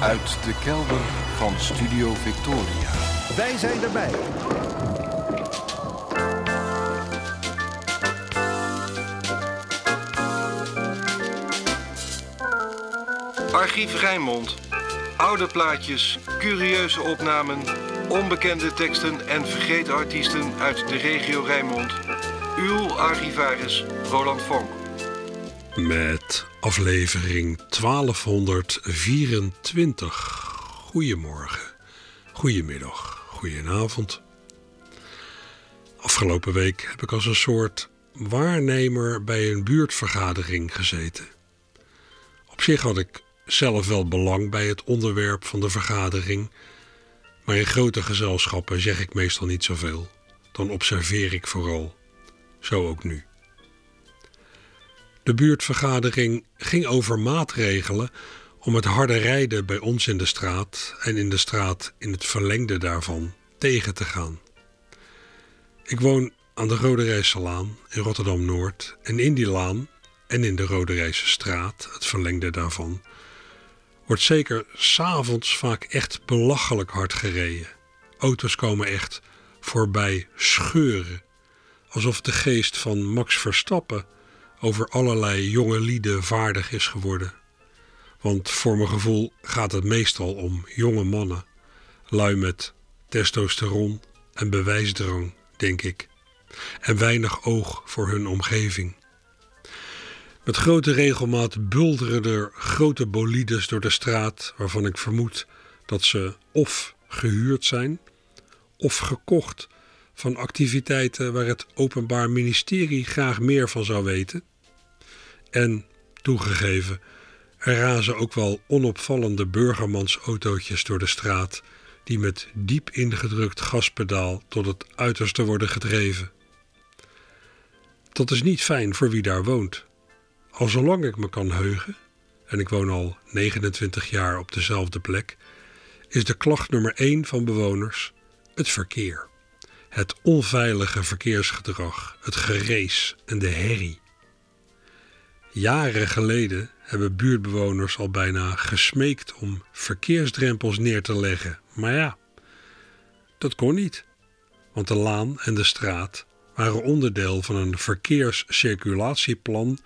Uit de kelder van Studio Victoria. Wij zijn erbij. Archief Rijnmond. Oude plaatjes, curieuze opnamen, onbekende teksten en vergeten artiesten uit de regio Rijnmond. Uw archivaris Roland Vonk. Met aflevering 1224. Goedemorgen, goedemiddag, goedenavond. Afgelopen week heb ik als een soort waarnemer bij een buurtvergadering gezeten. Op zich had ik zelf wel belang bij het onderwerp van de vergadering, maar in grote gezelschappen zeg ik meestal niet zoveel. Dan observeer ik vooral. Zo ook nu. De buurtvergadering ging over maatregelen om het harde rijden bij ons in de straat en in de straat in het verlengde daarvan tegen te gaan. Ik woon aan de Rode Rijsselaan in Rotterdam Noord en in die laan en in de Rode Rijse straat, het verlengde daarvan, wordt zeker s'avonds vaak echt belachelijk hard gereden. Auto's komen echt voorbij scheuren, alsof de geest van Max Verstappen over allerlei jonge lieden vaardig is geworden. Want voor mijn gevoel gaat het meestal om jonge mannen, lui met testosteron en bewijsdrang, denk ik, en weinig oog voor hun omgeving. Met grote regelmaat bulderen er grote bolides door de straat waarvan ik vermoed dat ze of gehuurd zijn of gekocht van activiteiten waar het Openbaar Ministerie graag meer van zou weten. En, toegegeven, er razen ook wel onopvallende burgermansautootjes door de straat die met diep ingedrukt gaspedaal tot het uiterste worden gedreven. Dat is niet fijn voor wie daar woont. Al zolang ik me kan heugen, en ik woon al 29 jaar op dezelfde plek, is de klacht nummer 1 van bewoners het verkeer. Het onveilige verkeersgedrag, het gerees en de herrie. Jaren geleden hebben buurtbewoners al bijna gesmeekt om verkeersdrempels neer te leggen. Maar ja, dat kon niet. Want de laan en de straat waren onderdeel van een verkeerscirculatieplan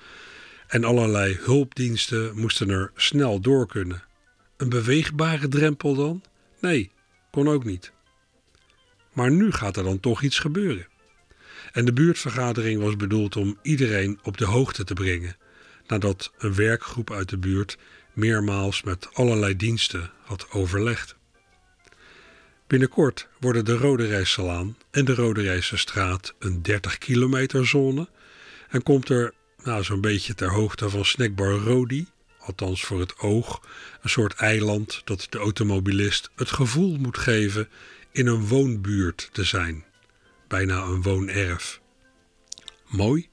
en allerlei hulpdiensten moesten er snel door kunnen. Een beweegbare drempel dan? Nee, kon ook niet. Maar nu gaat er dan toch iets gebeuren. En de buurtvergadering was bedoeld om iedereen op de hoogte te brengen, nadat een werkgroep uit de buurt meermaals met allerlei diensten had overlegd. Binnenkort worden de Rode Rijsselaan en de Rode Rijssestraat een 30 kilometer zone en komt er nou, zo'n beetje ter hoogte van snackbar Rodi, althans voor het oog, een soort eiland dat de automobilist het gevoel moet geven in een woonbuurt te zijn, bijna een woonerf. Mooi,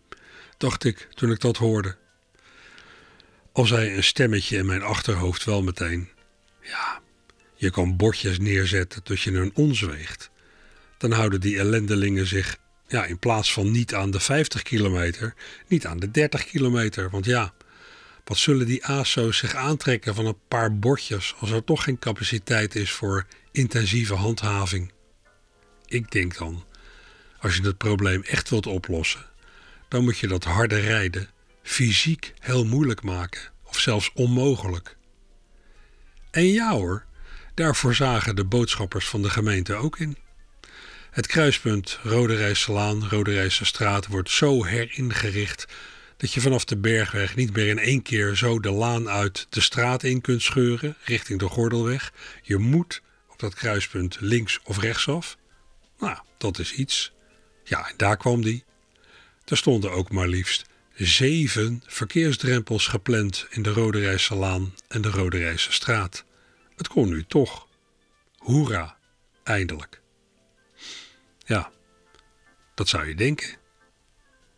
dacht ik toen ik dat hoorde. Al zei een stemmetje in mijn achterhoofd wel meteen: Ja, je kan bordjes neerzetten tot je een ons weegt. Dan houden die ellendelingen zich ja, in plaats van niet aan de 50 kilometer, niet aan de 30 kilometer. Want ja, wat zullen die ASO's zich aantrekken van een paar bordjes als er toch geen capaciteit is voor intensieve handhaving? Ik denk dan, als je het probleem echt wilt oplossen, dan moet je dat harde rijden fysiek heel moeilijk maken of zelfs onmogelijk. En ja hoor, daarvoor zagen de boodschappers van de gemeente ook in. Het kruispunt Rode Rijsselaan, Rode Rijssestraat wordt zo heringericht dat je vanaf de Bergweg niet meer in één keer zo de laan uit de straat in kunt scheuren richting de Gordelweg. Je moet op dat kruispunt links of rechtsaf. Nou, dat is iets. Ja, en daar kwam die. Er stonden ook maar liefst zeven verkeersdrempels gepland in de Rode Rijsselaan en de Rode Rijssestraat. Het kon nu toch. Hoera, eindelijk. Ja, dat zou je denken.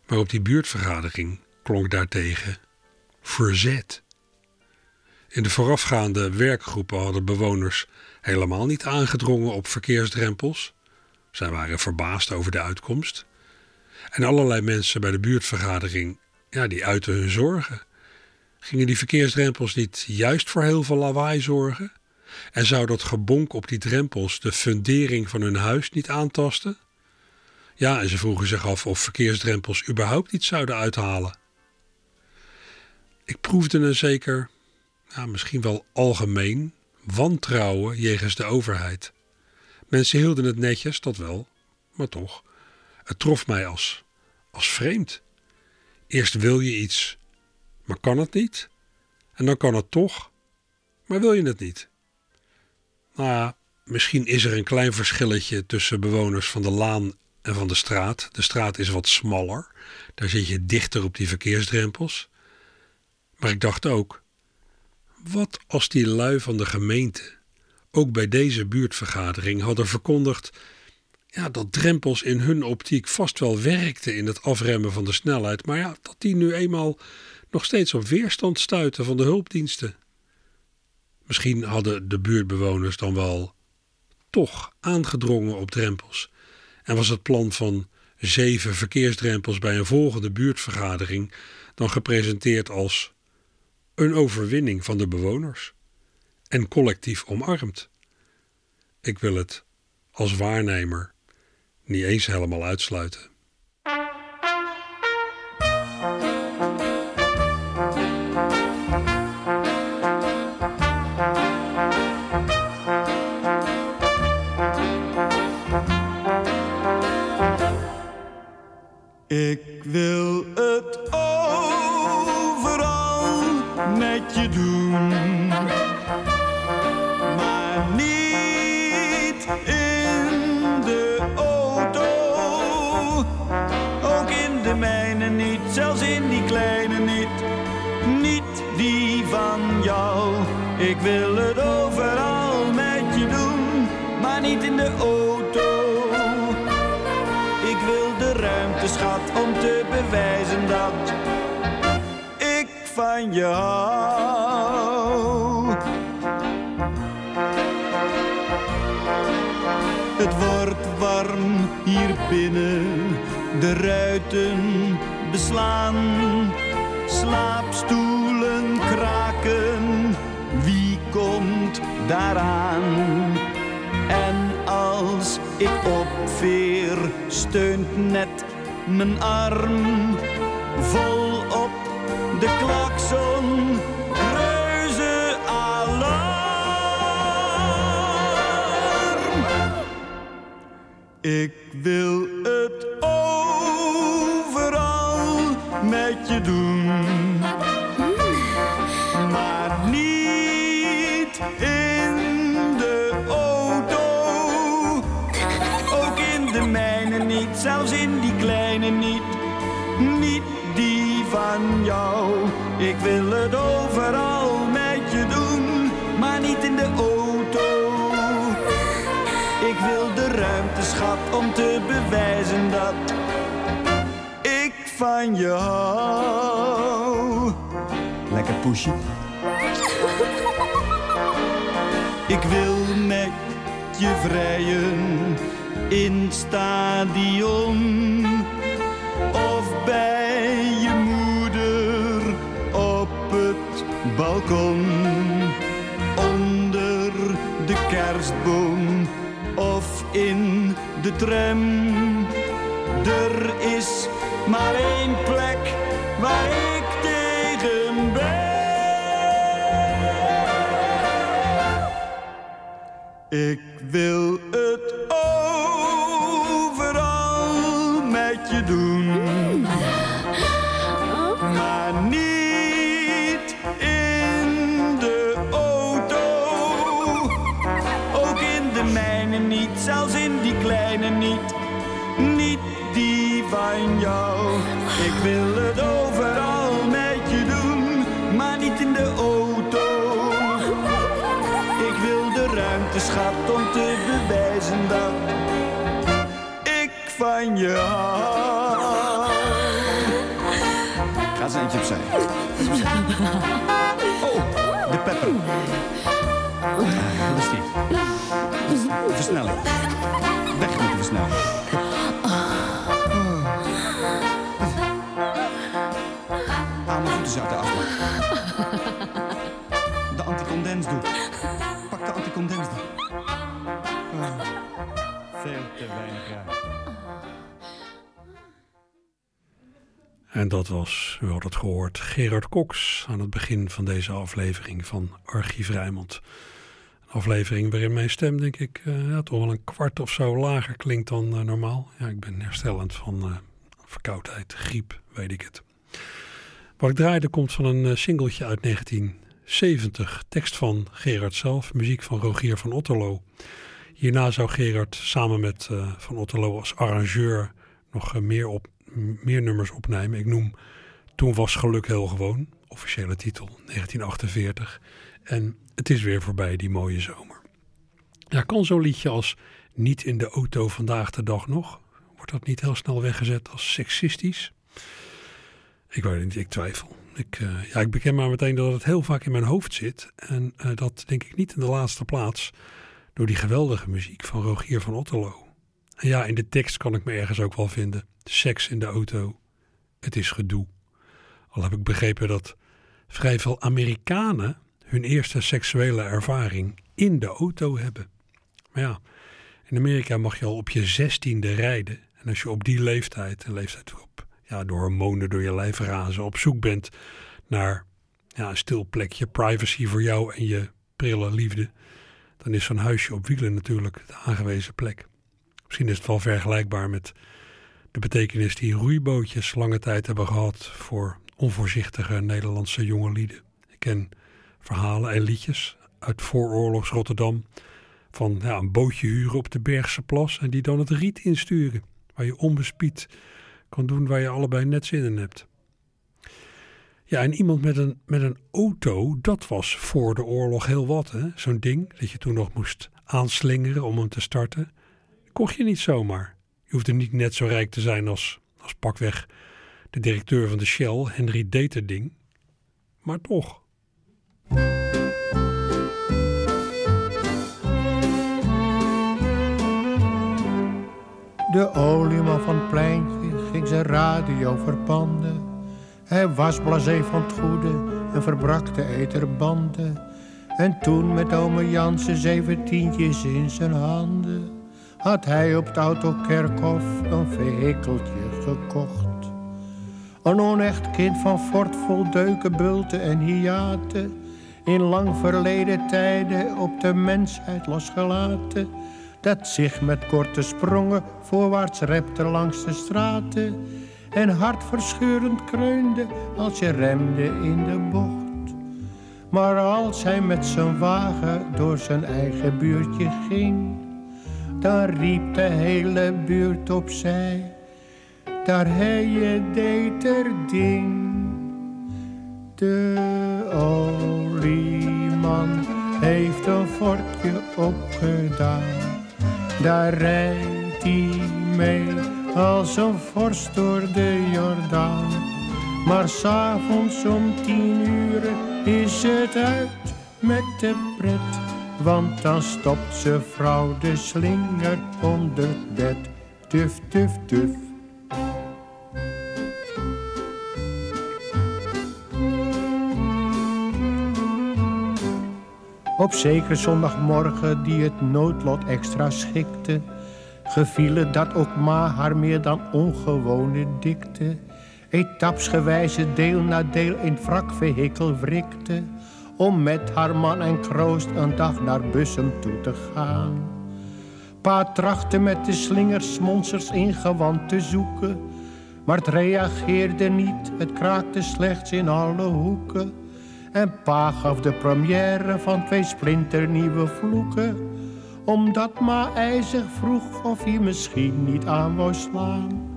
Maar op die buurtvergadering klonk daartegen verzet. In de voorafgaande werkgroepen hadden bewoners helemaal niet aangedrongen op verkeersdrempels. Zij waren verbaasd over de uitkomst. En allerlei mensen bij de buurtvergadering, ja, die uiten hun zorgen. Gingen die verkeersdrempels niet juist voor heel veel lawaai zorgen? En zou dat gebonk op die drempels de fundering van hun huis niet aantasten? Ja, en ze vroegen zich af of verkeersdrempels überhaupt iets zouden uithalen. Ik proefde een zeker, misschien wel algemeen, wantrouwen jegens de overheid. Mensen hielden het netjes, dat wel, maar toch. Het trof mij als, als vreemd. Eerst wil je iets, maar kan het niet. En dan kan het toch, maar wil je het niet. Nou ja, misschien is er een klein verschilletje tussen bewoners van de laan en van de straat. De straat is wat smaller. Daar zit je dichter op die verkeersdrempels. Maar ik dacht ook, wat als die lui van de gemeente ook bij deze buurtvergadering hadden verkondigd ja, dat drempels in hun optiek vast wel werkten in het afremmen van de snelheid, maar ja, dat die nu eenmaal nog steeds op weerstand stuiten van de hulpdiensten. Misschien hadden de buurtbewoners dan wel toch aangedrongen op drempels en was het plan van zeven verkeersdrempels bij een volgende buurtvergadering dan gepresenteerd als een overwinning van de bewoners en collectief omarmd. Ik wil het als waarnemer niet eens helemaal uitsluiten. De mijne niet, zelfs in die kleine niet, niet die van jou. Ik wil het overal met je doen, maar niet in de auto. Ik wil de ruimte, schat, om te bewijzen dat ik van je hou. Lekker pushy. Ik wil met je vrijen in stadion of bij je moeder op het balkon onder de kerstboom of in de tram. Er is maar één plek waar ik tegen ben. Ik wil Oh, de pepper. Dat is die. Versnelling. Weg met de versnelling. Aan mijn voeten zaten afmaken. De anticondens doet. Pak de anticondens doen. Ah, veel te weinig. En dat was, u had het gehoord, Gerard Cox aan het begin van deze aflevering van Archief Rijmond. Een aflevering waarin mijn stem, denk ik, uh, ja, toch wel een kwart of zo lager klinkt dan uh, normaal. Ja, ik ben herstellend van uh, verkoudheid, griep, weet ik het. Wat ik draaide komt van een singeltje uit 1970. Tekst van Gerard zelf, muziek van Rogier van Otterlo. Hierna zou Gerard samen met Van Otterlo als arrangeur nog meer op meer nummers opnemen. Ik noem Toen was geluk heel gewoon, officiële titel, 1948. En het is weer voorbij, die mooie zomer. Ja, kan zo'n liedje als Niet in de auto vandaag de dag nog? Wordt dat niet heel snel weggezet als seksistisch? Ik weet niet, ik twijfel. Ik, uh, ja, ik beken maar meteen dat het heel vaak in mijn hoofd zit. En uh, dat denk ik niet in de laatste plaats door die geweldige muziek van Rogier van Otterlo. En ja, in de tekst kan ik me ergens ook wel vinden. Seks in de auto, het is gedoe. Al heb ik begrepen dat vrij veel Amerikanen hun eerste seksuele ervaring in de auto hebben. Maar ja, in Amerika mag je al op je zestiende rijden. En als je op die leeftijd, een leeftijd waarop ja, hormonen door je lijf razen, op zoek bent naar ja, een stil plekje, privacy voor jou en je prille liefde, dan is zo'n huisje op wielen natuurlijk de aangewezen plek. Misschien is het wel vergelijkbaar met de betekenis die roeibootjes lange tijd hebben gehad voor onvoorzichtige Nederlandse jonge lieden. Ik ken verhalen en liedjes uit vooroorlogs Rotterdam van ja, een bootje huren op de Bergse Plas en die dan het riet insturen, waar je onbespied kan doen waar je allebei net zin in hebt. Ja, en iemand met een, met een auto, dat was voor de oorlog heel wat. Zo'n ding dat je toen nog moest aanslingeren om hem te starten kocht je niet zomaar. Je hoefde niet net zo rijk te zijn als, als pakweg de directeur van de Shell, Henry Deterding. Maar toch. De olieman van het pleintje ging zijn radio verpanden. Hij was blasé van het goede en verbrak de eterbanden. En toen met ome Jansen zeventientjes in zijn handen had hij op het autokerkhof een vehikeltje gekocht. Een onecht kind van fort vol bulten en hiaten. In lang verleden tijden op de mensheid losgelaten. Dat zich met korte sprongen voorwaarts repte langs de straten. En hartverscheurend kreunde als je remde in de bocht. Maar als hij met zijn wagen door zijn eigen buurtje ging dan riep de hele buurt opzij. Daar hij je deed er ding. De olieman heeft een fortje opgedaan. Daar rijdt hij mee als een vorst door de Jordaan. Maar s'avonds om tien uur is het uit met de pret want dan stopt ze vrouw de slinger onder het bed. Tuf, tuf, tuf. Op zekere zondagmorgen die het noodlot extra schikte, geviel dat ook ma haar meer dan ongewone dikte, etapsgewijze deel na deel in wrakvehikel wrikte, om met haar man en kroost een dag naar Bussum toe te gaan. Pa trachtte met de slingers monsters in te zoeken, maar het reageerde niet, het kraakte slechts in alle hoeken. En pa gaf de première van twee splinternieuwe vloeken, omdat ma ijzig vroeg of hij misschien niet aan wou slaan.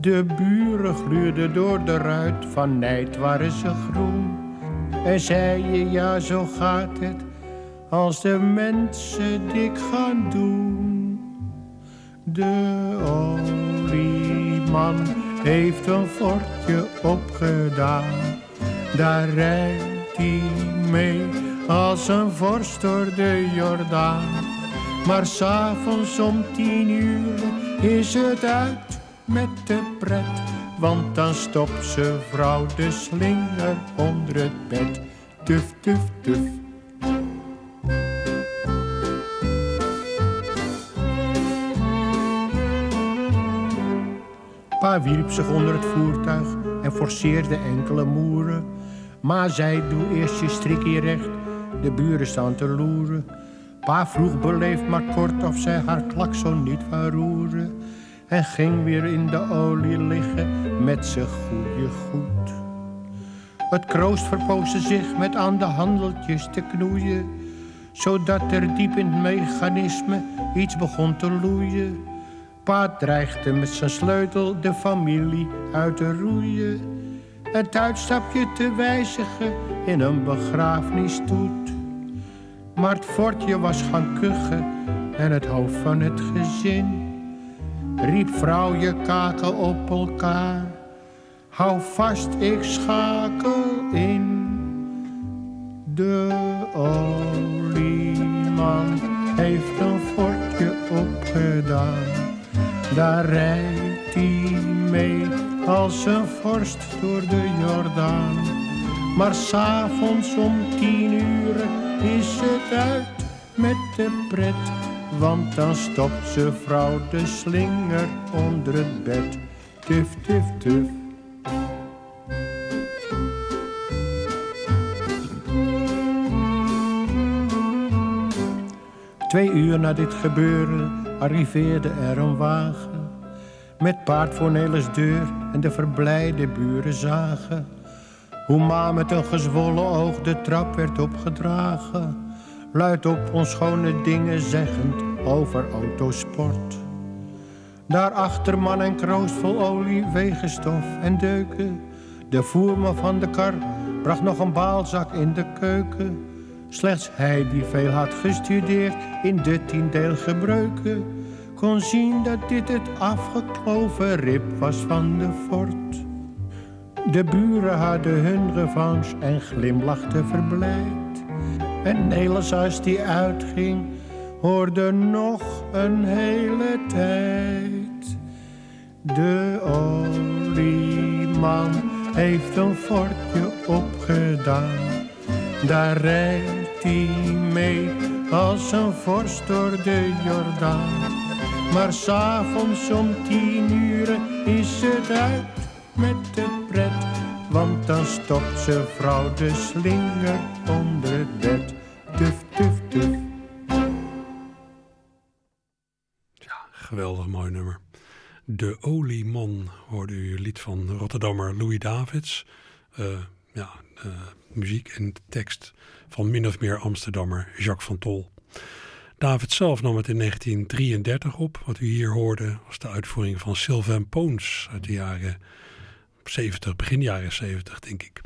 De buren gluurden door de ruit, van nijd waren ze groen. En zei je, ja zo gaat het als de mensen dik gaan doen. De olieman heeft een fortje opgedaan. Daar rijdt hij mee als een vorst door de Jordaan. Maar s'avonds om tien uur is het uit met de pret want dan stopt ze vrouw de slinger onder het bed. Tuf, tuf, tuf. Pa wierp zich onder het voertuig en forceerde enkele moeren. maar zei, doe eerst je strikje recht, de buren staan te loeren. Pa vroeg beleefd maar kort of zij haar klak zo niet verroeren. roeren. En ging weer in de olie liggen met z'n goede goed. Het kroost verpoosde zich met aan de handeltjes te knoeien. Zodat er diep in het mechanisme iets begon te loeien. Pa dreigde met zijn sleutel de familie uit te roeien. Het uitstapje te wijzigen in een begrafenisstoet. Maar het fortje was gaan kuchen en het hoofd van het gezin riep vrouw je kaken op elkaar. Hou vast, ik schakel in. De olieman heeft een fortje opgedaan. Daar rijdt hij mee als een vorst door de Jordaan. Maar s'avonds om tien uur is het uit met de pret. Want dan stopt ze vrouw de slinger onder het bed. Tuf, tuf, tuf. Twee uur na dit gebeuren arriveerde er een wagen. Met paard voor Nelis deur en de verblijde buren zagen. Hoe ma met een gezwollen oog de trap werd opgedragen. Luid op onschone dingen zeggend over autosport. Daarachter man en kroost vol olie, wegenstof en deuken. De voerman van de kar bracht nog een baalzak in de keuken. Slechts hij die veel had gestudeerd in de tiendeel gebreuken, kon zien dat dit het afgekloven rib was van de fort. De buren hadden hun revanche en glimlachten verblijd. En Nelis als die uitging, hoorde nog een hele tijd. De olieman heeft een fortje opgedaan. Daar rijdt hij mee als een vorst door de Jordaan. Maar s'avonds om tien uur is het uit met de pret. Want dan stopt ze vrouw de slinger onder het bed. Tuf, tuf, tuf. Ja, geweldig mooi nummer. De Olieman hoorde u lied van Rotterdammer Louis Davids. Uh, ja, muziek en tekst van min of meer Amsterdammer Jacques van Tol. David zelf nam het in 1933 op. Wat u hier hoorde was de uitvoering van Sylvain Poons uit de jaren 70, begin jaren 70 denk ik.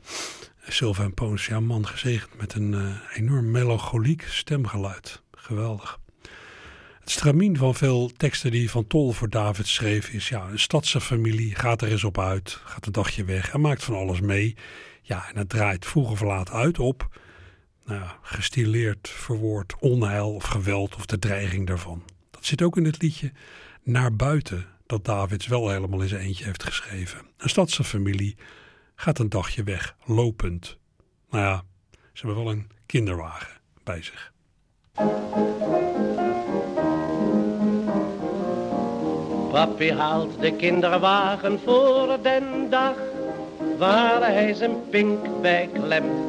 Sylvain Poons, ja man gezegend met een uh, enorm melancholiek stemgeluid. Geweldig. Het stramien van veel teksten die Van Tol voor David schreef is... ja, een stadse familie gaat er eens op uit, gaat een dagje weg en maakt van alles mee. Ja, en het draait vroeg of laat uit op... Nou gestileerd verwoord onheil of geweld of de dreiging daarvan. Dat zit ook in het liedje Naar buiten, dat Davids wel helemaal in zijn eentje heeft geschreven. Een stadse familie gaat een dagje weg, lopend. Nou ja, ze hebben wel een kinderwagen bij zich. Papi haalt de kinderwagen voor den dag, waar hij zijn pink bij klemt.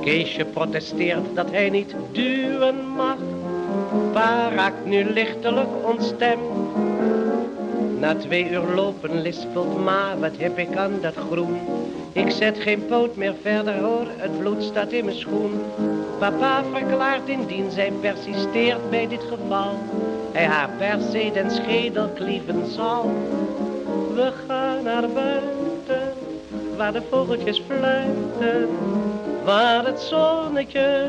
Keesje protesteert dat hij niet duwen mag, pa raakt nu lichtelijk ontstemd. Na twee uur lopen lispelt ma, wat heb ik aan dat groen? Ik zet geen poot meer verder hoor, het bloed staat in mijn schoen. Papa verklaart indien zij persisteert bij dit geval, hij haar per se den schedel klieven zal. We gaan naar buiten, waar de vogeltjes fluiten, waar het zonnetje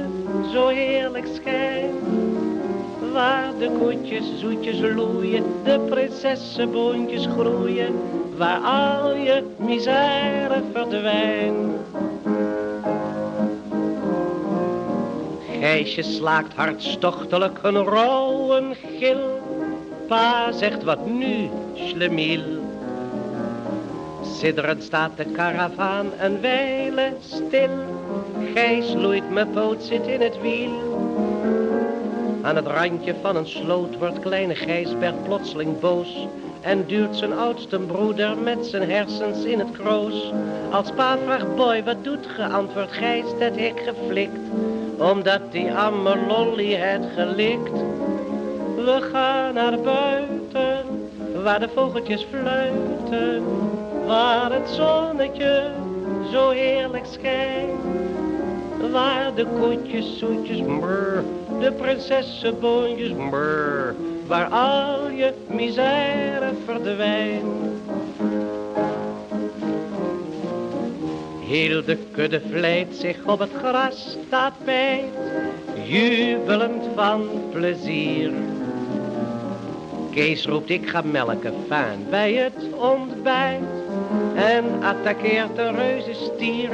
zo heerlijk schijnt. Waar de koetjes zoetjes loeien, de prinsessenboontjes groeien, waar al je misère verdwijnt. Gijsje slaakt hartstochtelijk een rauwe gil. Pa zegt wat nu, slemiel. Sidderend staat de karavaan een wijle stil. Gijs loeit, mijn poot zit in het wiel. Aan het randje van een sloot wordt kleine Gijsbert plotseling boos en duwt zijn oudste broeder met zijn hersens in het kroos. Als pa vraagt, boy, wat doet ge? Antwoord Gijs, dat ik geflikt, omdat die arme lolly het gelikt. We gaan naar buiten, waar de vogeltjes fluiten, waar het zonnetje zo heerlijk schijnt. Waar de koetjes zoetjes brr, de prinsessenboontjes brr, waar al je misère verdwijnt. Heel de kudde vlijt zich op het gras tapijt, jubelend van plezier. Kees roept ik ga melken faan bij het ontbijt en attaqueert een reuze stier.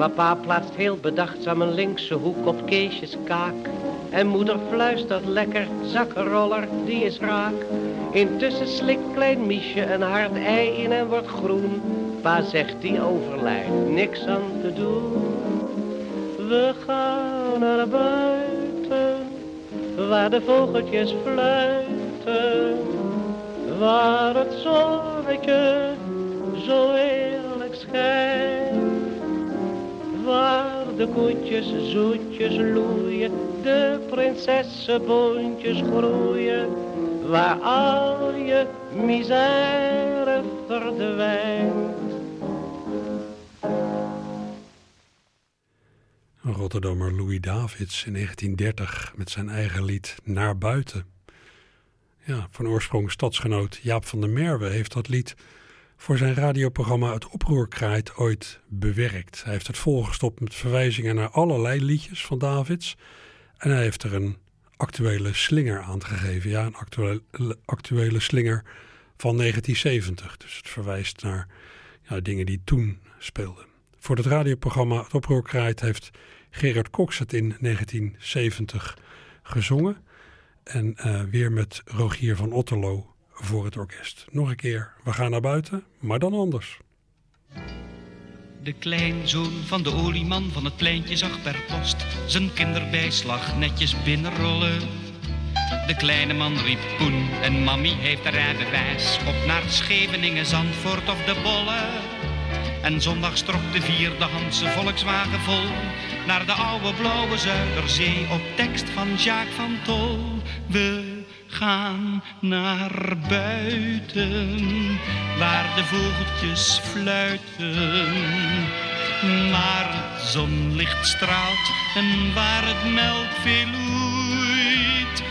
Papa plaatst heel bedachtzaam een linkse hoek op Keesjes kaak. En moeder fluistert lekker, zakkenroller, die is raak. Intussen slikt klein Miesje een hard ei in en wordt groen. Pa zegt die overlijdt, niks aan te doen. We gaan naar buiten, waar de vogeltjes fluiten. Waar het zonnetje zo eerlijk schijnt. Waar de koetjes zoetjes loeien, de prinsessenboontjes groeien. Waar al je misère verdwijnt. Rotterdammer Louis Davids in 1930 met zijn eigen lied Naar Buiten. Ja, van oorsprong stadsgenoot Jaap van der Merwe heeft dat lied voor zijn radioprogramma Het Oproerkraait ooit bewerkt. Hij heeft het volgestopt met verwijzingen naar allerlei liedjes van Davids. En hij heeft er een actuele slinger aan gegeven. Ja, een actuele, actuele slinger van 1970. Dus het verwijst naar ja, dingen die toen speelden. Voor het radioprogramma Het Oproerkraait heeft Gerard Cox het in 1970 gezongen. En uh, weer met Rogier van Otterlo voor het orkest. Nog een keer, we gaan naar buiten, maar dan anders. De kleinzoon van de olieman van het pleintje zag per post zijn kinderbijslag netjes binnenrollen. De kleine man riep poen en mammy heeft er rijbewijs op naar Scheveningen, Zandvoort of de Bolle. En zondag trok de vierde Handse Volkswagen vol naar de oude blauwe Zuiderzee op tekst van Jacques van Tol. We gaan naar buiten, waar de vogeltjes fluiten. Waar het zonlicht straalt en waar het melk veel loeit.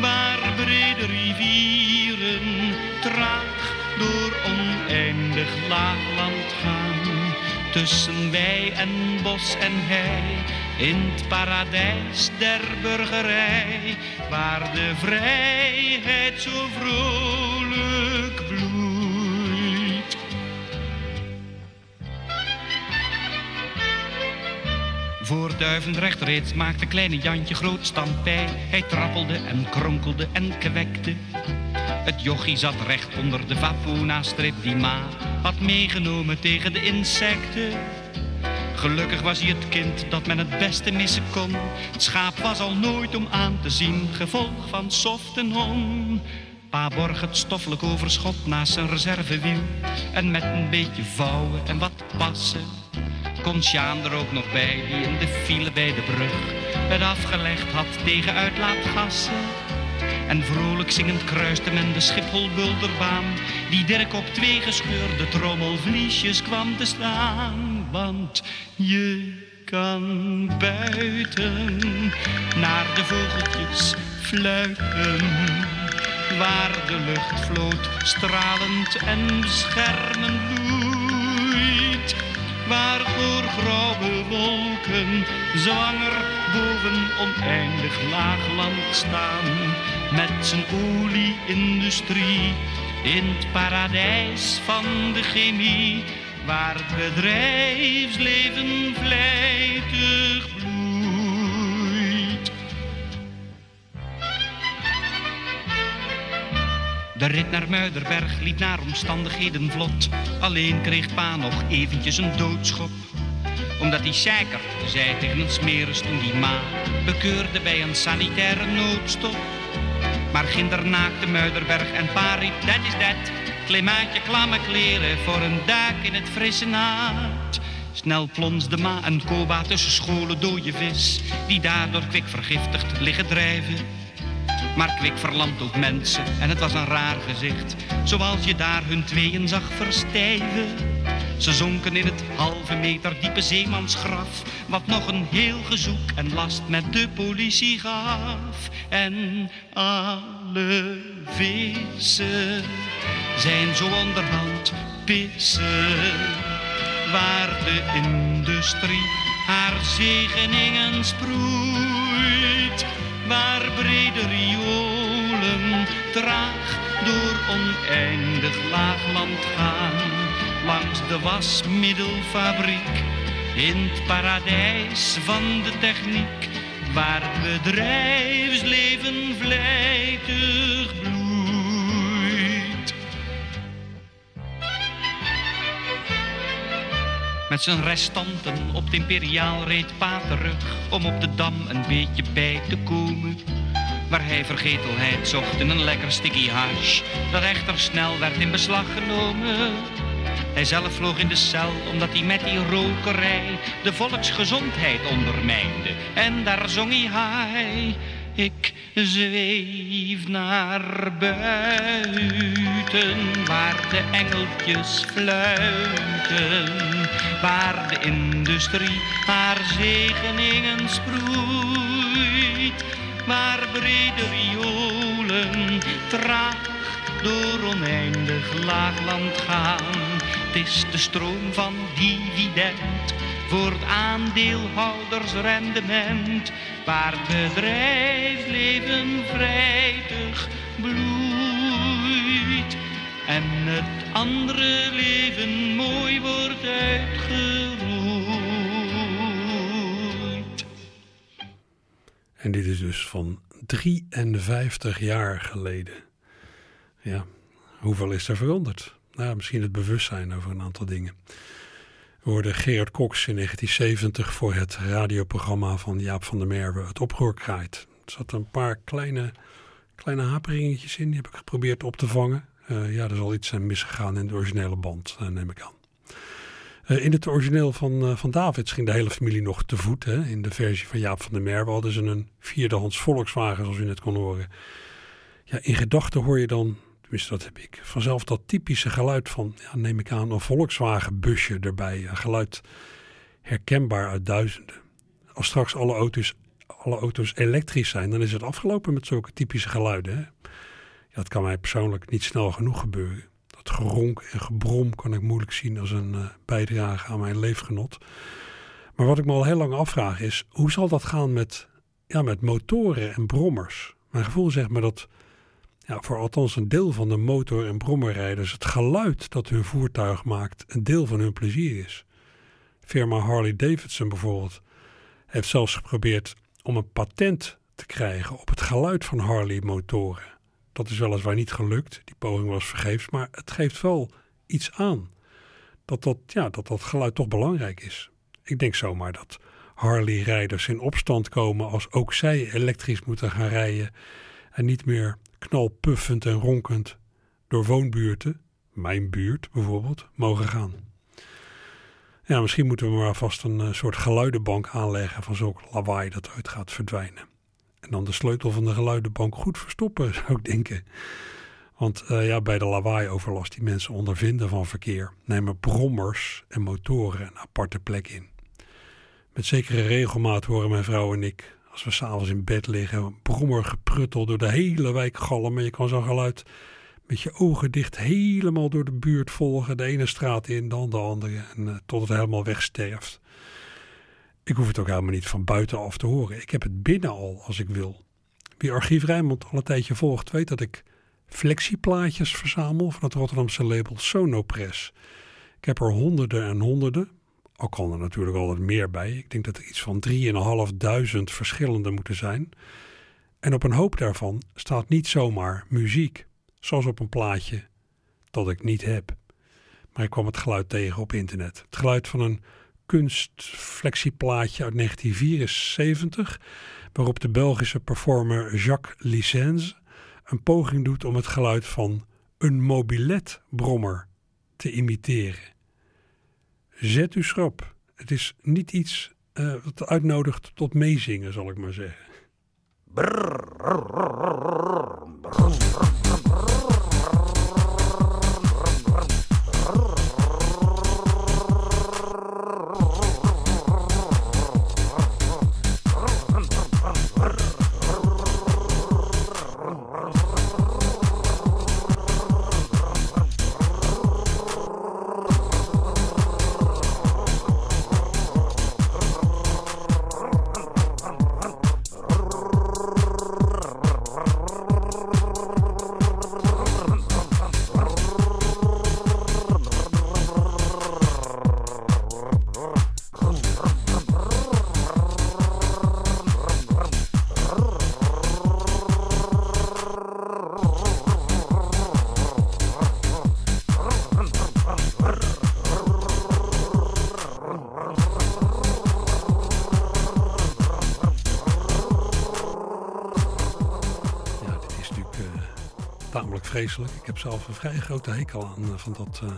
Waar brede rivieren traag door oneindig laagland gaan. Tussen wij en bos en hei in het paradijs der burgerij, waar de vrijheid zo vrolijk bloeit. Voor Duivendrecht reeds maakte kleine Jantje groot stampij. Hij trappelde en kronkelde en kwekte. Het jochie zat recht onder de vapona-strip die ma had meegenomen tegen de insecten. Gelukkig was hij het kind dat men het beste missen kon. Het schaap was al nooit om aan te zien, gevolg van soft en hon. Pa borg het stoffelijk overschot naast zijn reservewiel. En met een beetje vouwen en wat passen. Kon Sjaan er ook nog bij, die in de file bij de brug het afgelegd had tegen uitlaatgassen. En vrolijk zingend kruiste men de Schiphol-bulderbaan, die Dirk op twee gescheurde trommelvliesjes kwam te staan. Want je kan buiten naar de vogeltjes fluiten, waar de lucht vloot stralend en beschermend bloeit. Waar voor grauwe wolken zwanger boven oneindig laagland staan, met zijn olieindustrie in het paradijs van de chemie waar het bedrijfsleven vlijtig bloeit. De rit naar Muiderberg liep naar omstandigheden vlot. Alleen kreeg pa nog eventjes een doodschop. Omdat hij zeikert, zei tegen het smeres toen die ma bekeurde bij een sanitaire noodstop. Maar gindernaakte Muiderberg en Pari, dat is dat. Klimaatje, klamme kleren voor een duik in het frisse naad. Snel plonsde Ma en Koba tussen scholen dode vis, die daardoor kwik vergiftigd liggen drijven. Maar kwik verlamt ook mensen en het was een raar gezicht, zoals je daar hun tweeën zag verstijven. Ze zonken in het halve meter diepe zeemansgraf, wat nog een heel gezoek en last met de politie gaf. En alle vissen zijn zo onderhand pissen, waar de industrie haar zegeningen sproeit, waar brede riolen traag door oneindig laagland gaan. Langs de wasmiddelfabriek in het paradijs van de techniek, waar het bedrijfsleven vlijtig bloeit. Met zijn restanten op het imperiaal reed Pa terug om op de dam een beetje bij te komen. Waar hij vergetelheid zocht in een lekker sticky hash, dat echter snel werd in beslag genomen. Hij zelf vloog in de cel omdat hij met die rokerij de volksgezondheid ondermijnde. En daar zong hij hij. Ik zweef naar buiten, waar de engeltjes fluiten, waar de industrie haar zegeningen sproeit, waar brede riolen traag door oneindig laagland gaan. Het is de stroom van dividend voor het aandeelhoudersrendement, waar het bedrijfsleven vrijdag bloeit en het andere leven mooi wordt uitgeroeid. En dit is dus van 53 jaar geleden. Ja, hoeveel is er veranderd? nou, misschien het bewustzijn over een aantal dingen. We hoorden Gerard Cox in 1970 voor het radioprogramma van Jaap van der Merwe, Het Oproer Kraait. Er zaten een paar kleine, kleine haperingetjes in, die heb ik geprobeerd op te vangen. Uh, ja, er zal iets zijn misgegaan in de originele band, uh, neem ik aan. Uh, in het origineel van, van Davids ging de hele familie nog te voet. Hè? In de versie van Jaap van der Merwe hadden ze een vierdehands Volkswagen, zoals u net kon horen. Ja, in gedachten hoor je dan tenminste dat heb ik, vanzelf dat typische geluid van, ja, neem ik aan, een Volkswagen busje erbij. Een geluid herkenbaar uit duizenden. Als straks alle auto's, alle auto's elektrisch zijn, dan is het afgelopen met zulke typische geluiden. Hè? Dat kan mij persoonlijk niet snel genoeg gebeuren. Dat geronk en gebrom kan ik moeilijk zien als een uh, bijdrage aan mijn leefgenot. Maar wat ik me al heel lang afvraag is, hoe zal dat gaan met, ja, met motoren en brommers? Mijn gevoel zegt me dat voor althans een deel van de motor- en brommerrijders het geluid dat hun voertuig maakt een deel van hun plezier is. Firma Harley Davidson bijvoorbeeld heeft zelfs geprobeerd om een patent te krijgen op het geluid van Harley-motoren. Dat is weliswaar niet gelukt, die poging was vergeefs, maar het geeft wel iets aan. Dat dat, ja, dat dat geluid toch belangrijk is. Ik denk zomaar dat Harley-rijders in opstand komen als ook zij elektrisch moeten gaan rijden en niet meer knalpuffend en ronkend door woonbuurten, mijn buurt bijvoorbeeld, mogen gaan. Ja, misschien moeten we maar vast een eh, soort geluidenbank aanleggen van zulk lawaai dat uit gaat verdwijnen. En dan de sleutel van de geluidenbank goed verstoppen, zou ik denken. Want uh, ja, bij de lawaai-overlast die mensen ondervinden van verkeer, nemen brommers en motoren een aparte plek in. Met zekere regelmaat horen mijn vrouw en ik als we s'avonds in bed liggen, brommer gepruttel door de hele wijk galmen. Je kan zo'n geluid met je ogen dicht helemaal door de buurt volgen. De ene straat in, dan de andere. En uh, tot het helemaal wegsterft. Ik hoef het ook helemaal niet van buitenaf te horen. Ik heb het binnen al als ik wil. Wie Archief Rijnmond al een tijdje volgt, weet dat ik flexieplaatjes verzamel van het Rotterdamse label Sonopress. Ik heb er honderden en honderden, al kan er natuurlijk altijd meer bij. Ik denk dat er iets van 3.500 verschillende moeten zijn. En op een hoop daarvan staat niet zomaar muziek, zoals op een plaatje dat ik niet heb. Maar ik kwam het geluid tegen op internet. Het geluid van een kunstflexieplaatje uit 1974, waarop de Belgische performer Jacques Licence een poging doet om het geluid van een mobiletbrommer te imiteren. Zet u schrap. Het is niet iets uh, wat uitnodigt tot meezingen, zal ik maar zeggen. Ik heb zelf een vrij grote hekel aan eh, van dat uh,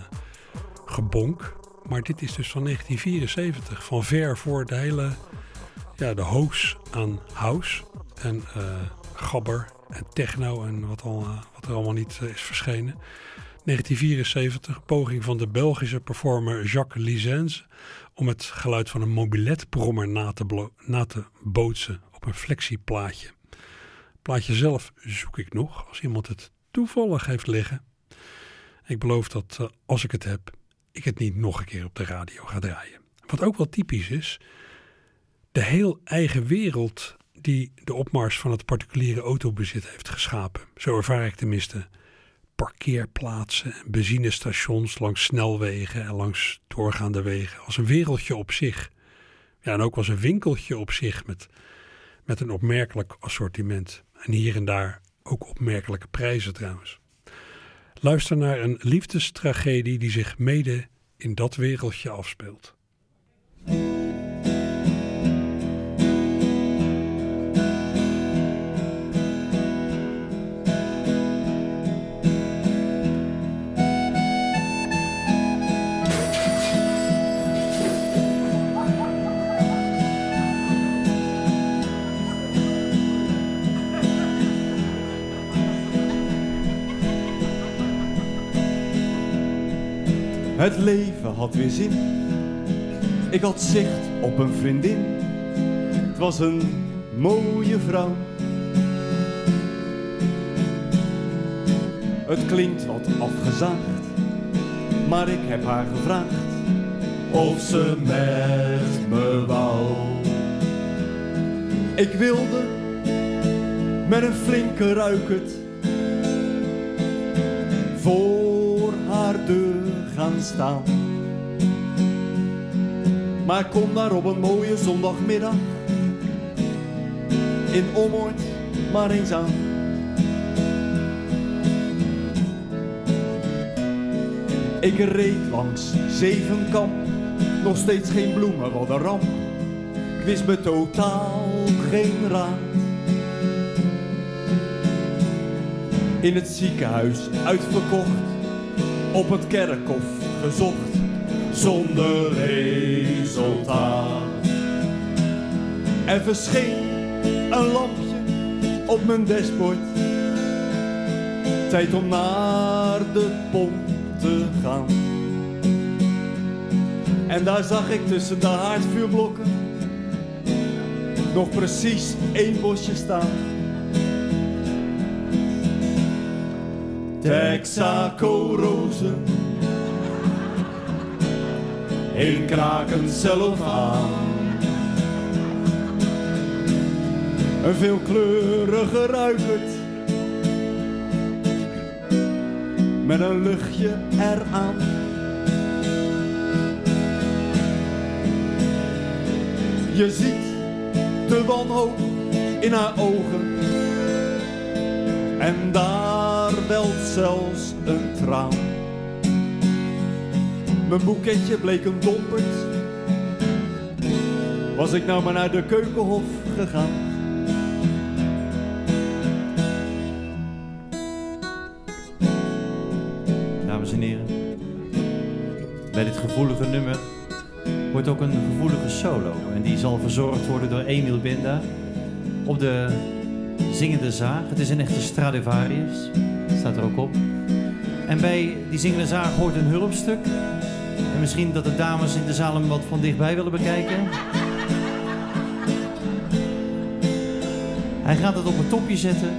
gebonk. Maar dit is dus van 1974, van ver voor de hele ja, de hoos aan house en uh, gabber en techno en wat, al, wat er allemaal niet is verschenen. 1974, poging van de Belgische performer Jacques Lisens om het geluid van een mobiletbrommer na te, na te bootsen op een flexieplaatje. plaatje zelf zoek ik nog. Als iemand het toevallig heeft liggen. Ik beloof dat uh, als ik het heb, ik het niet nog een keer op de radio ga draaien. Wat ook wel typisch is, de heel eigen wereld die de opmars van het particuliere autobezit heeft geschapen. Zo ervaar ik tenminste parkeerplaatsen en benzinestations langs snelwegen en langs doorgaande wegen als een wereldje op zich. Ja, en ook als een winkeltje op zich met, met een opmerkelijk assortiment. En hier en daar ook opmerkelijke prijzen trouwens. Luister naar een liefdestragedie die zich mede in dat wereldje afspeelt. Het leven had weer zin. Ik had zicht op een vriendin. Het was een mooie vrouw. Het klinkt wat afgezaagd, maar ik heb haar gevraagd of ze met me wou. Ik wilde met een flinke ruikert staan. Maar kom daar op een mooie zondagmiddag in Ommoord maar eens aan. Ik reed langs Zevenkamp, nog steeds geen bloemen, wat een ramp. Ik wist me totaal geen raad. In het ziekenhuis uitverkocht op het kerkhof gezocht zonder resultaat. Er verscheen een lampje op mijn dashboard. Tijd om naar de pomp te gaan. En daar zag ik tussen de haardvuurblokken nog precies één bosje staan. Texaco rozen. Een krakend cellofaan. Een veelkleurige ruikert. Met een luchtje eraan. Je ziet de wanhoop in haar ogen. En daar Welt zelfs een traan. Mijn boeketje bleek een dompert. Was ik nou maar naar de keukenhof gegaan? Dames en heren, bij dit gevoelige nummer wordt ook een gevoelige solo. En die zal verzorgd worden door Emil Binda op de zingende zaag. Het is een echte Stradivarius staat er ook op. En bij die zingende zaag hoort een hulpstuk. En misschien dat de dames in de zaal hem wat van dichtbij willen bekijken. Hij gaat het op een topje zetten.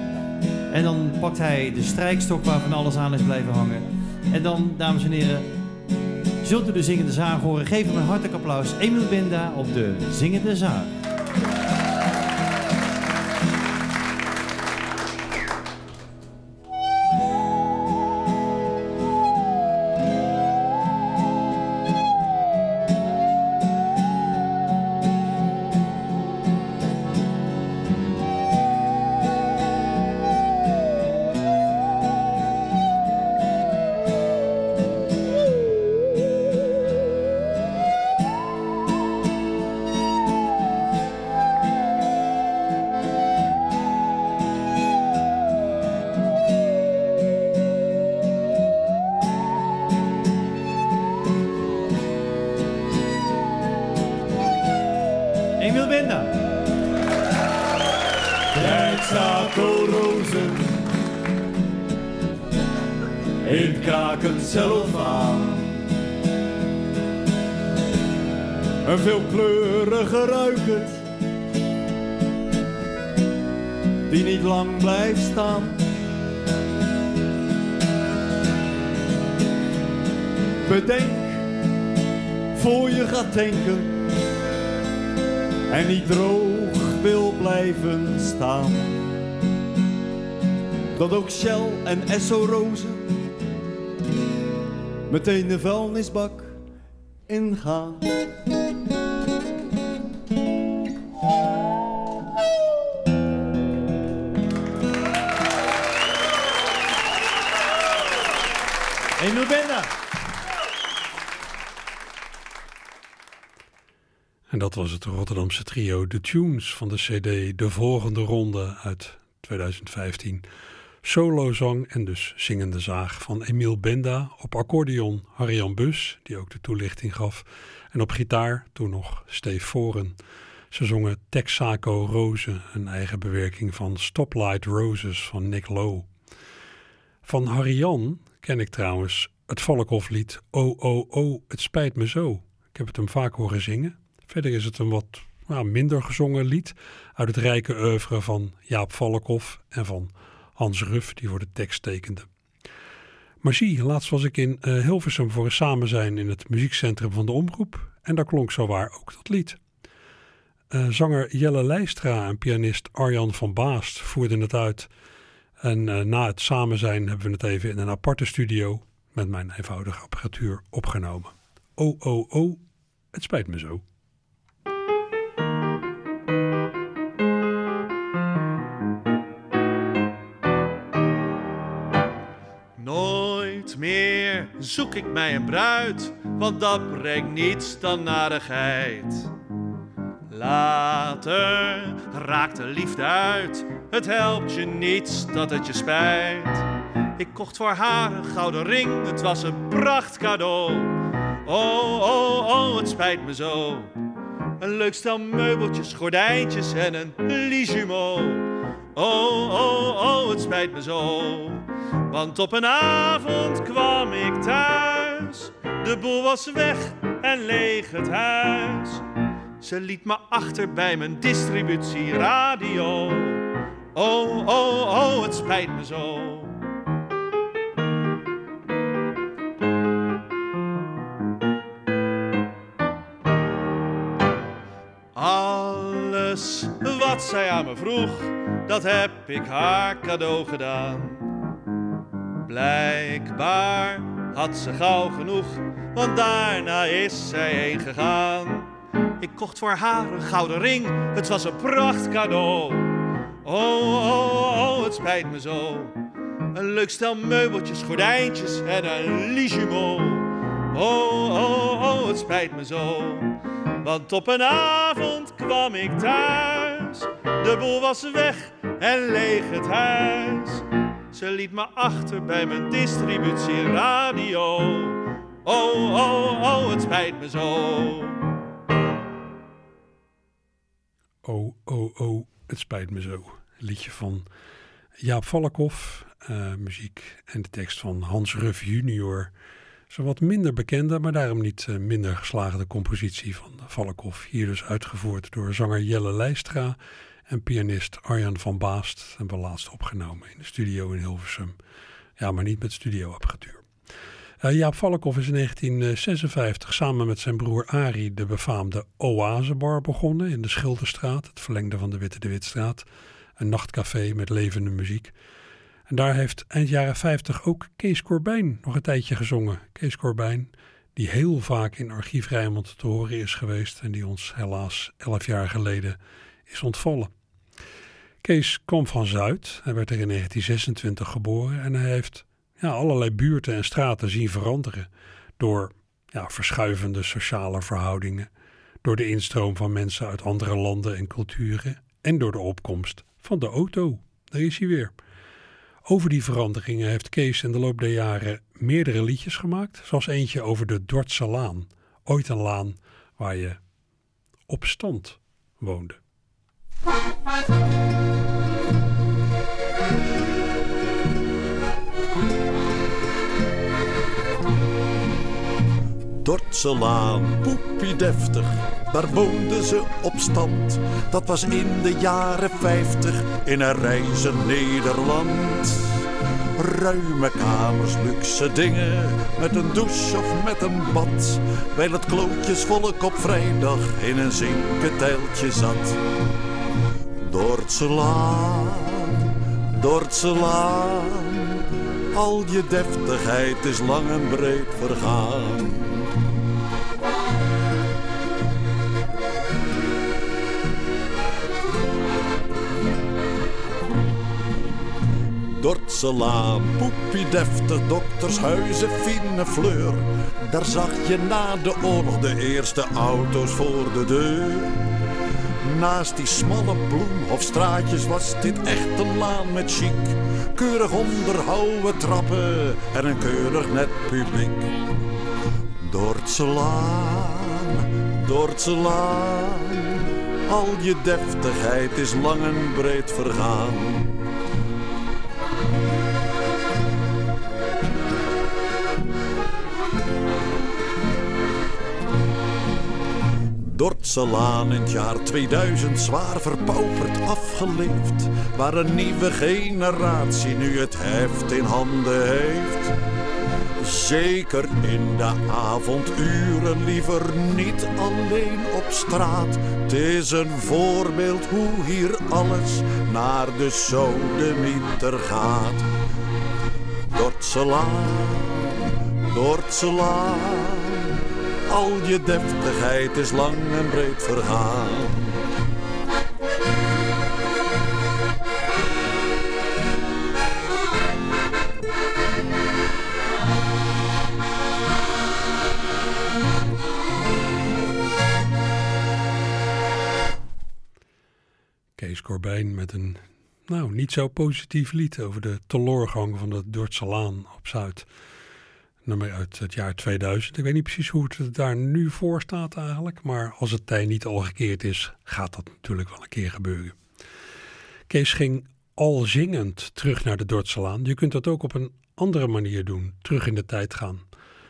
En dan pakt hij de strijkstok waarvan alles aan is blijven hangen. En dan, dames en heren, zult u de zingende zaag horen. Geef hem een hartelijk applaus. Emil Binda op de zingende zaag. En Esso rozen meteen de vuilnisbak ingaan. Emil. En dat was het Rotterdamse trio The Tunes van de CD De Volgende Ronde uit 2015. Solozang en dus zingende zaag van Emiel Benda. Op accordeon Harrian Bus, die ook de toelichting gaf. En op gitaar toen nog Steve Voren. Ze zongen Texaco Rozen, een eigen bewerking van Stoplight Roses van Nick Lowe. Van Harrian ken ik trouwens het Valkhoflied Oh Oh Oh, het spijt me zo. Ik heb het hem vaak horen zingen. Verder is het een wat nou, minder gezongen lied uit het rijke oeuvre van Jaap Valkhoff en van Hans Ruff, die voor de tekst tekende. Maar zie, laatst was ik in uh, Hilversum voor een samen zijn in het muziekcentrum van de Omroep en daar klonk zowaar ook dat lied. Uh, zanger Jelle Leistra en pianist Arjan van Baast voerden het uit. En uh, na het samen zijn hebben we het even in een aparte studio met mijn eenvoudige apparatuur opgenomen. Oh, oh, oh, het spijt me zo. Meer zoek ik mij een bruid, want dat brengt niets dan narigheid. Later raakt de liefde uit, het helpt je niets dat het je spijt. Ik kocht voor haar een gouden ring, het was een pracht cadeau. Oh, oh, oh, het spijt me zo. Een leuk stel meubeltjes, gordijntjes en een lijjumeau. Oh, oh, oh, het spijt me zo. Want op een avond kwam ik thuis. De boel was weg en leeg het huis. Ze liet me achter bij mijn distributieradio. Oh, oh, oh, het spijt me zo. Alles wat zij aan me vroeg, dat heb ik haar cadeau gedaan. Blijkbaar had ze gauw genoeg, want daarna is zij heen gegaan. Ik kocht voor haar een gouden ring, het was een pracht cadeau. Oh, oh, oh, het spijt me zo. Een leuk stel meubeltjes, gordijntjes en een lijjumeau. Oh, oh, oh, het spijt me zo. Want op een avond kwam ik thuis. De boel was weg en leeg het huis. Ze liet me achter bij mijn distributieradio. Oh, oh, oh, het spijt me zo. Oh, oh, oh, het spijt me zo. liedje van Jaap Valkhoff, uh, muziek en de tekst van Hans Ruff junior. Zo'n wat minder bekende, maar daarom niet uh, minder geslaagde compositie van Valkhoff. Hier dus uitgevoerd door zanger Jelle Leistra en pianist Arjan van Baast. En wel laatst opgenomen in de studio in Hilversum. Ja, maar niet met studioapparatuur. Uh, Jaap Valkhoff is in 1956 samen met zijn broer Ari de befaamde Oasebar begonnen in de Schilderstraat, het verlengde van de Witte de Witstraat. Een nachtcafé met levende muziek. En daar heeft eind jaren 50 ook Kees Corbijn nog een tijdje gezongen. Kees Corbijn, die heel vaak in Archief Rijnmond te horen is geweest en die ons helaas elf jaar geleden ontvallen. Kees kwam van Zuid, hij werd er in 1926 geboren en hij heeft ja, allerlei buurten en straten zien veranderen door ja, verschuivende sociale verhoudingen, door de instroom van mensen uit andere landen en culturen en door de opkomst van de auto. Daar is hij weer. Over die veranderingen heeft Kees in de loop der jaren meerdere liedjes gemaakt, zoals eentje over de Dordtse Laan, ooit een laan waar je op stand woonde. Dordtse Laan, poepie deftig, daar woonden ze op stand. Dat was in de jaren 50 in een reizen Nederland. Ruime kamers, luxe dingen, met een douche of met een bad. Bij het klootjesvolk op vrijdag in een zinken zat. Dordtse Laan, Dordtse Laan, al je deftigheid is lang en breed vergaan. Dordtse Laan, Poepie deftig, doktershuizen, fine fleur. Daar zag je na de oorlog de eerste auto's voor de deur. Naast die smalle bloemhofstraatjes was dit echt een laan met chic. Keurig onderhouden trappen en een keurig net publiek. Dordtse Laan, Dordtse Laan, al je deftigheid is lang en breed vergaan. Dordtse Laan in het jaar 2000 zwaar verpauperd afgeleefd. Waar een nieuwe generatie nu het heft in handen heeft. Zeker in de avonduren, liever niet alleen op straat. Het is een voorbeeld hoe hier alles naar de sodemieter gaat. Dordtse Laan, Dordtse Laan al je deftigheid is lang en breed vergaan. Kees Corbijn met een nou, niet zo positief lied over de teloorgang van de Dordtse Laan op Zuid nummer uit het jaar 2000. Ik weet niet precies hoe het daar nu voor staat eigenlijk. Maar als het tij niet al gekeerd is, gaat dat natuurlijk wel een keer gebeuren. Kees ging al zingend terug naar de Dordtselaan. Je kunt dat ook op een andere manier doen, terug in de tijd gaan.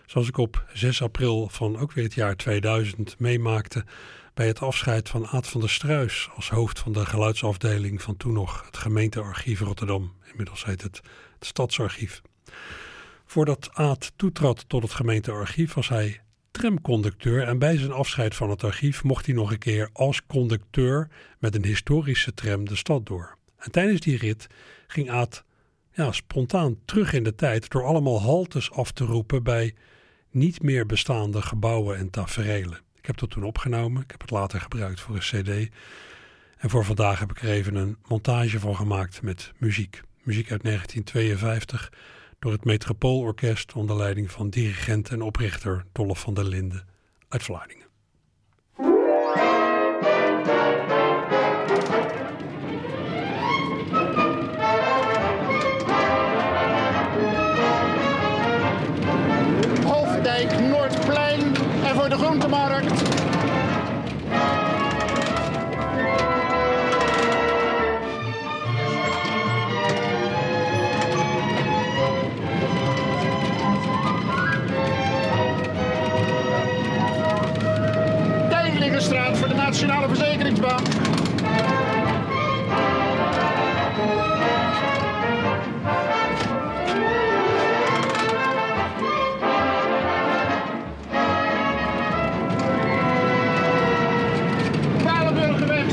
Zoals ik op 6 april van ook weer het jaar 2000 meemaakte bij het afscheid van Aad van der Struis als hoofd van de geluidsafdeling van toen nog het gemeentearchief Rotterdam. Inmiddels heet het het Stadsarchief. Voordat Aad toetrad tot het gemeentearchief was hij tramconducteur en bij zijn afscheid van het archief mocht hij nog een keer als conducteur met een historische tram de stad door. En tijdens die rit ging Aad ja, spontaan terug in de tijd door allemaal haltes af te roepen bij niet meer bestaande gebouwen en taferelen. Ik heb dat toen opgenomen, ik heb het later gebruikt voor een cd. En voor vandaag heb ik er even een montage van gemaakt met muziek. Muziek uit 1952 door het Metropoolorkest onder leiding van dirigent en oprichter Dolph van der Linden uit Vlaardingen. Nationale Verzekeringsbank. Palenburgerweg.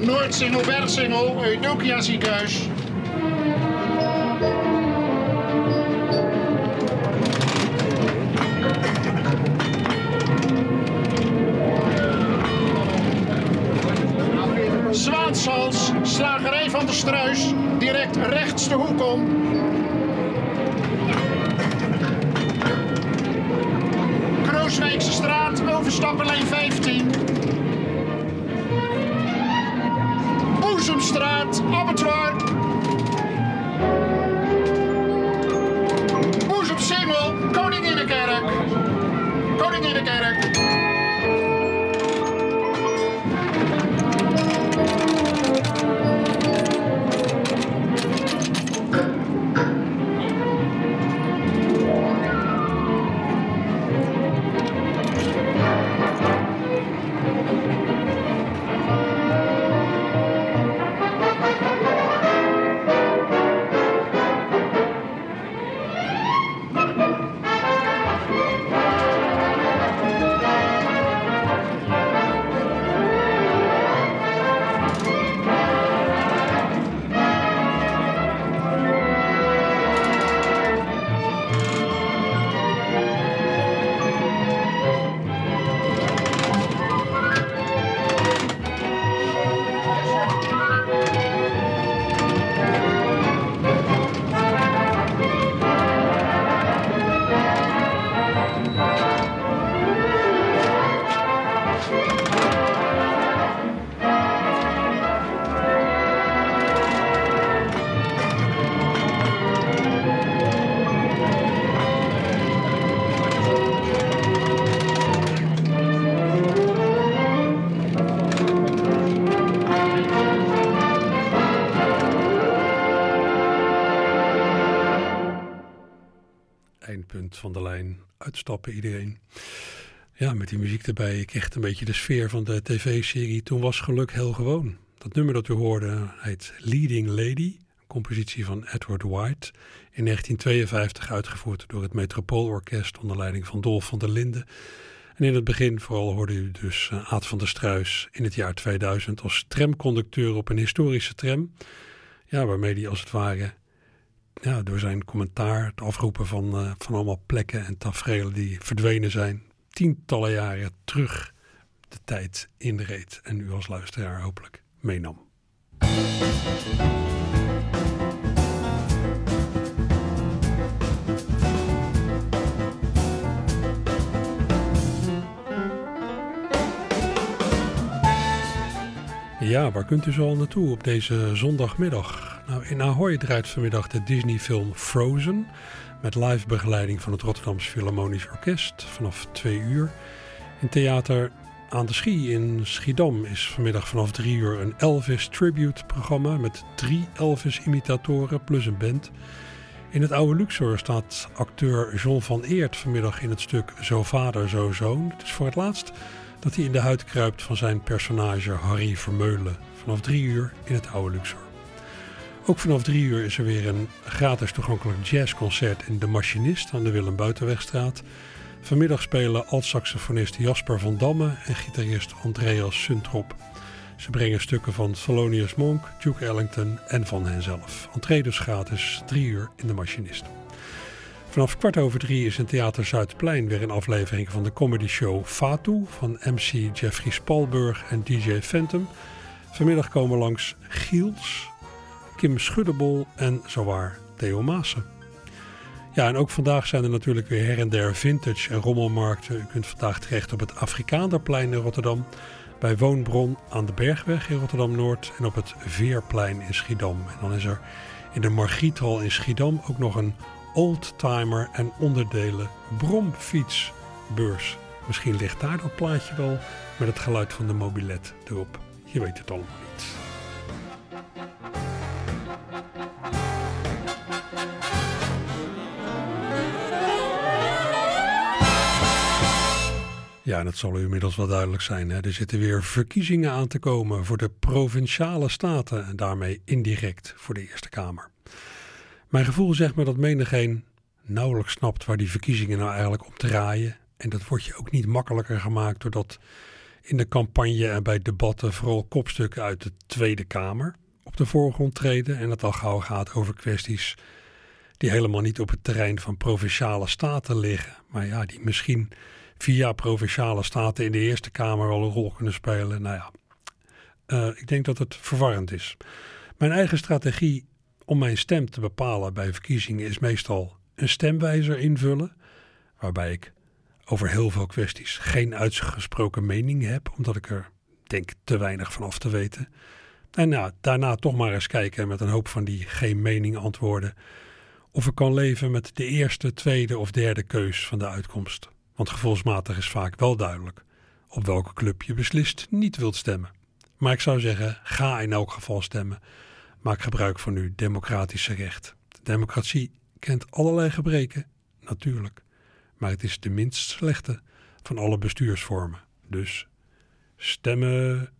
Noordsingel, Bergsingel, Eudokia ziekenhuis. De lijn. Uitstappen iedereen. Ja, met die muziek erbij. Ik een beetje de sfeer van de tv-serie Toen was geluk heel gewoon. Dat nummer dat u hoorde heet Leading Lady. Een compositie van Edward White. In 1952 uitgevoerd door het Metropoolorkest onder leiding van Dolf van der Linden. En in het begin vooral hoorde u dus uh, Aad van der Struis in het jaar 2000 als tramconducteur op een historische tram. Ja, waarmee hij als het ware ja, door zijn commentaar, het afroepen van, uh, van allemaal plekken en tafereelen die verdwenen zijn, tientallen jaren terug de tijd inreed en u als luisteraar hopelijk meenam. Ja, waar kunt u zo al naartoe op deze zondagmiddag? Nou, in Ahoy draait vanmiddag de Disney-film Frozen. Met live begeleiding van het Rotterdamse Philharmonisch Orkest vanaf twee uur. In theater aan de Schie in Schiedam is vanmiddag vanaf drie uur een Elvis Tribute programma met drie Elvis-imitatoren plus een band. In het oude Luxor staat acteur John van Eert vanmiddag in het stuk Zo Vader, Zo Zoon. Het is voor het laatst dat hij in de huid kruipt van zijn personage Harry Vermeulen. Vanaf drie uur in het oude Luxor. Ook vanaf drie uur is er weer een gratis toegankelijk jazzconcert in De Machinist aan de Willem Buitenwegstraat. Vanmiddag spelen alt-saxofonist Jasper van Damme en gitarist Andreas Suntrop. Ze brengen stukken van Thelonious Monk, Duke Ellington en van henzelf. Entree dus gratis, drie uur in De Machinist. Vanaf kwart over drie is in Theater Zuidplein weer een aflevering van de comedy show Fatu van MC Jeffrey Spalburg en DJ Phantom. Vanmiddag komen langs Giels, Kim Schuddebol en zowaar Theo Maassen. Ja, en ook vandaag zijn er natuurlijk weer her en der vintage en rommelmarkten. U kunt vandaag terecht op het Afrikaanderplein in Rotterdam, bij Woonbron aan de Bergweg in Rotterdam-Noord en op het Veerplein in Schiedam. En dan is er in de Margriethal in Schiedam ook nog een oldtimer en onderdelen bromfietsbeurs. Misschien ligt daar dat plaatje wel met het geluid van de mobilet erop. Je weet het allemaal niet. Ja, het zal u inmiddels wel duidelijk zijn. Hè? Er zitten weer verkiezingen aan te komen voor de provinciale staten en daarmee indirect voor de Eerste Kamer. Mijn gevoel zegt me dat menigeen nauwelijks snapt waar die verkiezingen nou eigenlijk om draaien. En dat wordt je ook niet makkelijker gemaakt doordat in de campagne en bij debatten vooral kopstukken uit de Tweede Kamer op de voorgrond treden. En het al gauw gaat over kwesties die helemaal niet op het terrein van provinciale staten liggen. Maar ja, die misschien via provinciale staten in de Eerste Kamer al een rol kunnen spelen. Nou ja, uh, ik denk dat het verwarrend is. Mijn eigen strategie om mijn stem te bepalen bij verkiezingen is meestal een stemwijzer invullen, waarbij ik over heel veel kwesties geen uitgesproken mening heb, omdat ik er denk te weinig van af te weten. En nou, daarna toch maar eens kijken met een hoop van die geen mening antwoorden. Of ik kan leven met de eerste, tweede of derde keus van de uitkomst. Want gevoelsmatig is vaak wel duidelijk op welke club je beslist niet wilt stemmen. Maar ik zou zeggen, ga in elk geval stemmen. Maak gebruik van uw democratische recht. De democratie kent allerlei gebreken, natuurlijk. Maar het is de minst slechte van alle bestuursvormen. Dus stemmen